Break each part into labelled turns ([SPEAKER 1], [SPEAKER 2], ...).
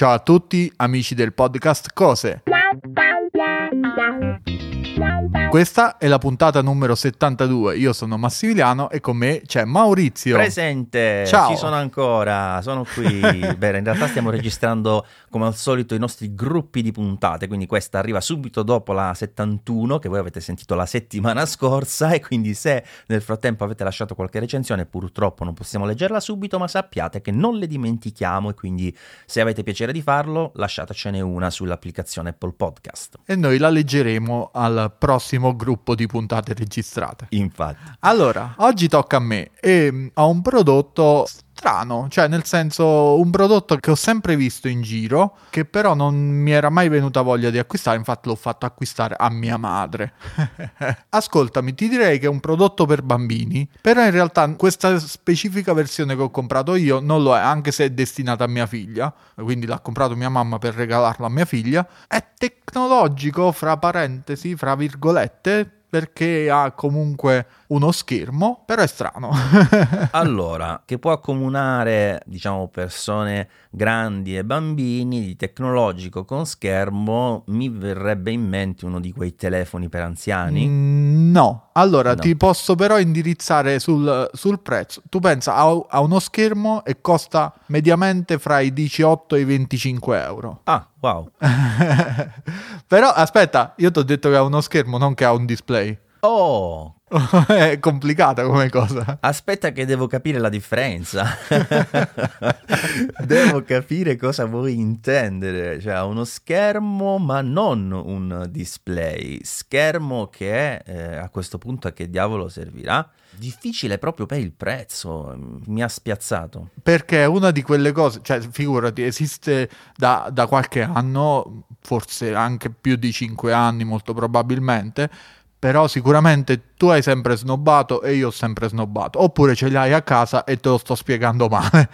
[SPEAKER 1] Ciao a tutti, amici del podcast Cose. Questa è la puntata numero 72. Io sono Massimiliano e con me c'è Maurizio.
[SPEAKER 2] Presente,
[SPEAKER 1] Ciao.
[SPEAKER 2] ci sono ancora, sono qui. Beh, in realtà stiamo registrando come al solito i nostri gruppi di puntate, quindi questa arriva subito dopo la 71 che voi avete sentito la settimana scorsa e quindi se nel frattempo avete lasciato qualche recensione purtroppo non possiamo leggerla subito, ma sappiate che non le dimentichiamo e quindi se avete piacere di farlo lasciatecene una sull'applicazione Apple Podcast.
[SPEAKER 1] E noi la leggeremo al prossimo gruppo di puntate registrate.
[SPEAKER 2] Infatti.
[SPEAKER 1] Allora, oggi tocca a me e mm, ho un prodotto strano, cioè nel senso un prodotto che ho sempre visto in giro, che però non mi era mai venuta voglia di acquistare, infatti l'ho fatto acquistare a mia madre. Ascoltami, ti direi che è un prodotto per bambini, però in realtà questa specifica versione che ho comprato io non lo è, anche se è destinata a mia figlia, quindi l'ha comprato mia mamma per regalarlo a mia figlia. È tecnologico, fra parentesi, fra virgolette, perché ha comunque uno schermo, però è strano.
[SPEAKER 2] Allora, che può accomunare, diciamo, persone grandi e bambini di tecnologico con schermo, mi verrebbe in mente uno di quei telefoni per anziani.
[SPEAKER 1] Mm, no, allora
[SPEAKER 2] No.
[SPEAKER 1] ti posso però indirizzare sul, sul prezzo. Tu pensa a, a uno schermo e costa mediamente fra i 18 e i 25 euro.
[SPEAKER 2] Ah, wow.
[SPEAKER 1] però aspetta, io ti ho detto che ha uno schermo, non che ha un display.
[SPEAKER 2] Oh,
[SPEAKER 1] è complicata come cosa.
[SPEAKER 2] aspetta che devo capire la differenza. devo capire cosa vuoi intendere. Cioè, uno schermo, ma non un display. Schermo che eh, a questo punto a che diavolo servirà? Difficile proprio per il prezzo. Mi ha spiazzato.
[SPEAKER 1] Perché è una di quelle cose, cioè figurati, esiste da, da qualche anno, forse anche più di 5 anni molto probabilmente, però sicuramente tu hai sempre snobbato e io ho sempre snobbato, oppure ce li hai a casa e te lo sto spiegando male.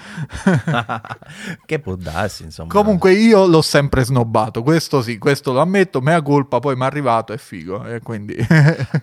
[SPEAKER 2] che può darsi, insomma.
[SPEAKER 1] Comunque io l'ho sempre snobbato, questo sì, questo lo ammetto, mea colpa, poi mi è arrivato, è figo, e quindi...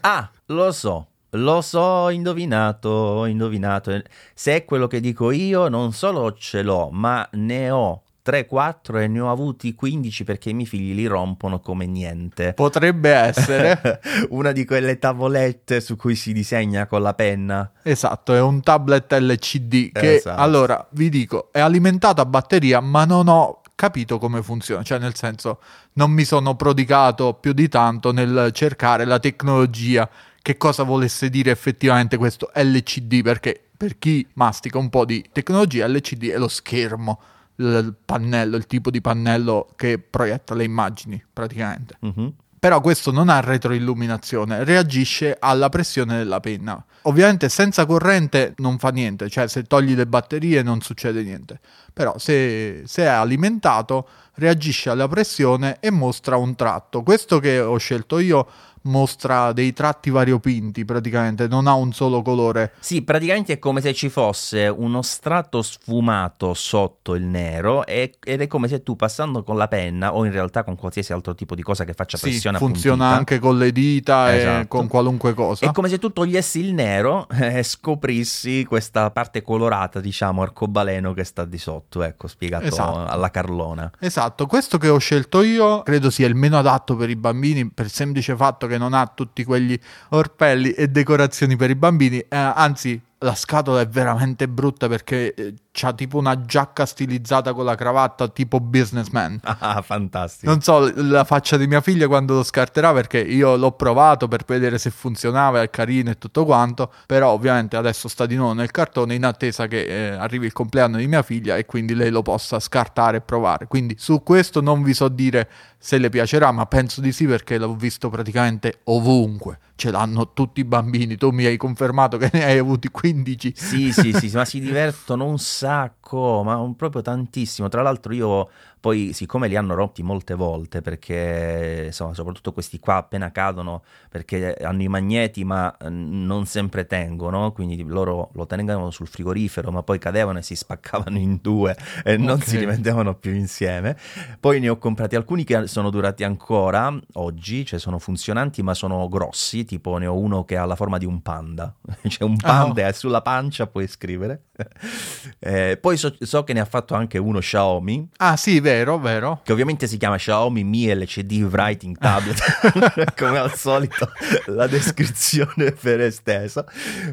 [SPEAKER 2] Ah, lo so. Lo so, ho indovinato, ho indovinato. Se è quello che dico io, non solo ce l'ho, ma ne ho 3-4 e ne ho avuti 15 perché i miei figli li rompono come niente.
[SPEAKER 1] Potrebbe essere,
[SPEAKER 2] Una di quelle tavolette su cui si disegna con la penna.
[SPEAKER 1] esatto, è un tablet LCD che,
[SPEAKER 2] Esatto.
[SPEAKER 1] allora, vi dico, è alimentato a batteria, ma non ho capito come funziona, cioè nel senso non mi sono prodigato più di tanto nel cercare la tecnologia, che cosa volesse dire effettivamente questo LCD, perché per chi mastica un po' di tecnologia, LCD è lo schermo, il pannello, il tipo di pannello che proietta le immagini praticamente.
[SPEAKER 2] Mhm.
[SPEAKER 1] Però questo non ha retroilluminazione, reagisce alla pressione della penna. Ovviamente senza corrente non fa niente, cioè se togli le batterie non succede niente. Però se, se è alimentato reagisce alla pressione e mostra un tratto. Questo che ho scelto io mostra dei tratti variopinti praticamente, non ha un solo colore.
[SPEAKER 2] Sì, praticamente è come se ci fosse uno strato sfumato sotto il nero e- ed è come se tu passando con la penna o in realtà con qualsiasi altro tipo di cosa che faccia
[SPEAKER 1] Sì,
[SPEAKER 2] pressione
[SPEAKER 1] funziona
[SPEAKER 2] appuntita,
[SPEAKER 1] anche con le dita e
[SPEAKER 2] Esatto.
[SPEAKER 1] con qualunque cosa.
[SPEAKER 2] È come se tu togliessi il nero e scoprissi questa parte colorata, diciamo, arcobaleno che sta di sotto, ecco, spiegato
[SPEAKER 1] Esatto.
[SPEAKER 2] alla Carlona.
[SPEAKER 1] Esatto, questo che ho scelto io credo sia il meno adatto per i bambini per il semplice fatto che non ha tutti quegli orpelli e decorazioni per i bambini, eh, anzi la scatola è veramente brutta perché eh, c'ha tipo una giacca stilizzata con la cravatta tipo businessman.
[SPEAKER 2] Ah, fantastico.
[SPEAKER 1] Non so la faccia di mia figlia quando lo scarterà perché io l'ho provato per vedere se funzionava, è carino e tutto quanto, però ovviamente adesso sta di nuovo nel cartone in attesa che eh, arrivi il compleanno di mia figlia e quindi lei lo possa scartare e provare. Quindi su questo non vi so dire se le piacerà, ma penso di sì perché l'ho visto praticamente ovunque. Ce l'hanno tutti i bambini, tu mi hai confermato che ne hai avuti 15.
[SPEAKER 2] Sì, sì, sì, sì, ma si divertono un sacco, ma proprio tantissimo. Tra l'altro io poi, siccome li hanno rotti molte volte, perché insomma, soprattutto questi qua appena cadono, perché hanno i magneti ma eh, non sempre tengono, quindi loro lo tenevano sul frigorifero, ma poi cadevano e si spaccavano in due e non si rimettevano più insieme. Poi ne ho comprati alcuni che sono durati ancora oggi, cioè sono funzionanti ma sono grossi, tipo ne ho uno che ha la forma di un panda, cioè un
[SPEAKER 1] Ah,
[SPEAKER 2] panda è sulla pancia puoi scrivere. eh, poi so, so, che ne ha fatto anche uno Xiaomi.
[SPEAKER 1] Ah sì, vero, vero.
[SPEAKER 2] Che ovviamente si chiama Xiaomi Mi LCD Writing Tablet, come al solito la descrizione per esteso.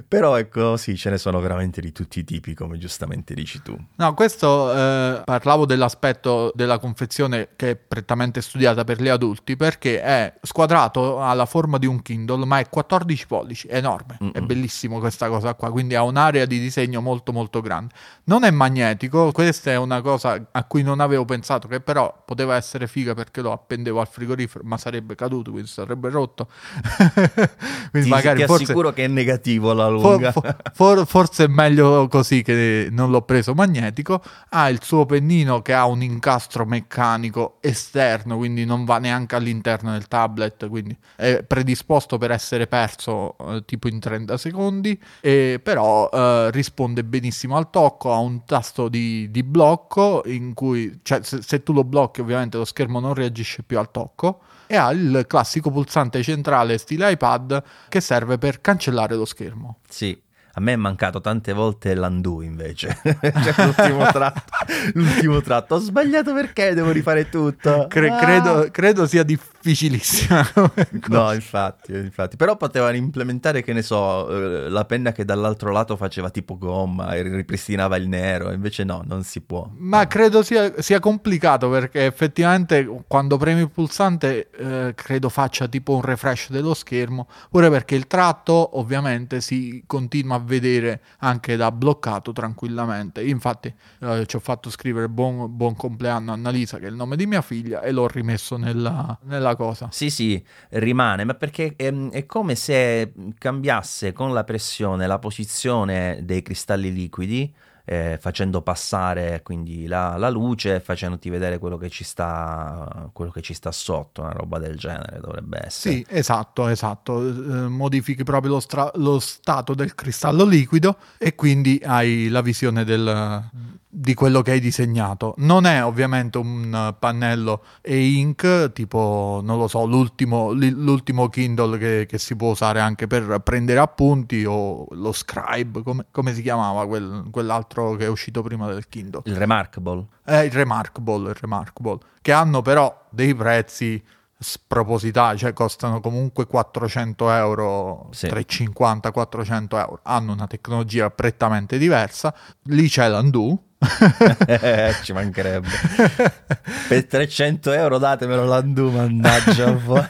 [SPEAKER 2] Però ecco, sì, ce ne sono veramente di tutti i tipi, come giustamente dici tu.
[SPEAKER 1] No, questo eh, parlavo dell'aspetto della confezione che è prettamente studiata per gli adulti, perché è squadrato alla forma di un Kindle, ma è 14 pollici, è enorme, Mm-mm. è bellissimo questa cosa qua, quindi ha un'area di disegno molto molto grande. Non è magnetico, questa è una cosa a cui non avevo pensato, che però poteva essere figa perché lo appendevo al frigorifero, ma sarebbe caduto, quindi sarebbe rotto.
[SPEAKER 2] quindi sì, magari ti forse, assicuro che è negativo alla lunga.
[SPEAKER 1] For, for, forse è meglio così che non l'ho preso magnetico. Ha il suo pennino che ha un incastro meccanico esterno, quindi non va neanche all'interno del tablet, quindi è predisposto per essere perso eh, tipo in 30 secondi, e però eh, risponde benissimo al tocco, ha un tasto di, di blocco in cui, cioè se, tu lo blocchi ovviamente lo schermo non reagisce più al tocco e ha il classico pulsante centrale stile iPad che serve per cancellare lo schermo.
[SPEAKER 2] Sì, a me è mancato tante volte l'undo invece, cioè, l'ultimo, tratto, l'ultimo tratto. Ho sbagliato perché devo rifare tutto.
[SPEAKER 1] Cre- ah. credo, credo, sia difficilissima.
[SPEAKER 2] no, infatti, infatti. Però potevano implementare, che ne so, eh, la penna che dall'altro lato faceva tipo gomma e ripristinava il nero. Invece no, non si può.
[SPEAKER 1] Ma credo sia, sia complicato perché effettivamente quando premi il pulsante eh, credo faccia tipo un refresh dello schermo. Pure perché il tratto ovviamente si continua a vedere anche da bloccato tranquillamente. Infatti eh, ci ho fatto scrivere buon, buon, compleanno Annalisa, che è il nome di mia figlia, e l'ho rimesso nella, nella cosa.
[SPEAKER 2] Sì, sì, rimane, ma perché è, è come se cambiasse con la pressione la posizione dei cristalli liquidi eh, facendo passare quindi la, la, luce e facendoti vedere quello che, ci sta, quello che ci sta sotto, una roba del genere dovrebbe essere.
[SPEAKER 1] Sì, esatto, esatto. Eh, modifichi proprio lo, stra- lo, stato del cristallo liquido e quindi hai la visione del, di quello che hai disegnato. Non è ovviamente un pannello e-ink, tipo, non lo so, l'ultimo, l'ultimo Kindle che, che, si può usare anche per prendere appunti o lo Scribe, come, come si chiamava quel, quell'altro che è uscito prima del Kindle?
[SPEAKER 2] Il Remarkable.
[SPEAKER 1] Eh, il Remarkable, il Remarkable, che hanno però dei prezzi spropositati, cioè costano comunque 400 euro, sì. 350-400 euro, hanno una tecnologia prettamente diversa, lì c'è l'Undo,
[SPEAKER 2] Ci mancherebbe. per 300 euro datemelo l'Andu, mannaggia voi.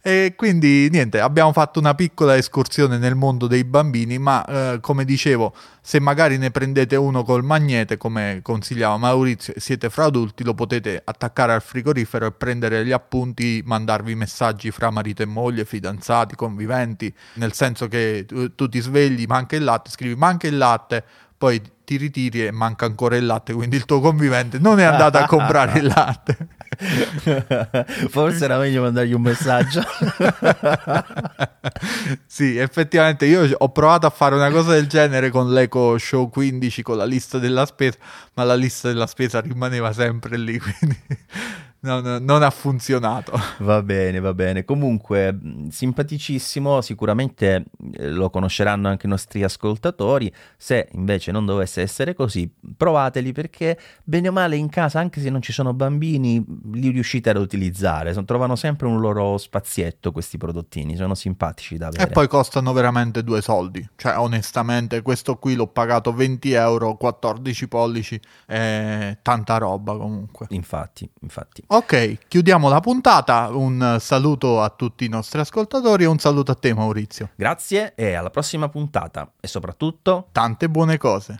[SPEAKER 1] E quindi niente, abbiamo fatto una piccola escursione nel mondo dei bambini, ma eh, come dicevo, se magari ne prendete uno col magnete, come consigliava Maurizio, e siete fra adulti, lo potete attaccare al frigorifero e prendere gli appunti, mandarvi messaggi fra marito e moglie, fidanzati, conviventi, nel senso che tu, tu ti svegli, manca il latte, scrivi manca il latte, poi ti ritiri e manca ancora il latte, quindi il tuo convivente non è andato a comprare il latte.
[SPEAKER 2] Forse era meglio mandargli un messaggio.
[SPEAKER 1] sì, effettivamente io ho provato a fare una cosa del genere con l'Eco Show 15 con la lista della spesa, ma la lista della spesa rimaneva sempre lì, quindi non, non, ha funzionato.
[SPEAKER 2] Va bene, va bene. Comunque, simpaticissimo, sicuramente eh, lo conosceranno anche i nostri ascoltatori. Se invece non dovesse essere così, provateli perché bene o male in casa, anche se non ci sono bambini, li riuscite ad utilizzare. Trovano sempre un loro spazietto questi prodottini, sono simpatici da avere.
[SPEAKER 1] E poi costano veramente due soldi. Cioè, onestamente, questo qui l'ho pagato 20 euro, 14 pollici, è tanta roba comunque.
[SPEAKER 2] Infatti, infatti.
[SPEAKER 1] Ok, chiudiamo la puntata. Un saluto a tutti i nostri ascoltatori e un saluto a te, Maurizio.
[SPEAKER 2] Grazie e alla prossima puntata. E soprattutto,
[SPEAKER 1] tante buone cose.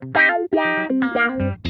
[SPEAKER 3] Bye.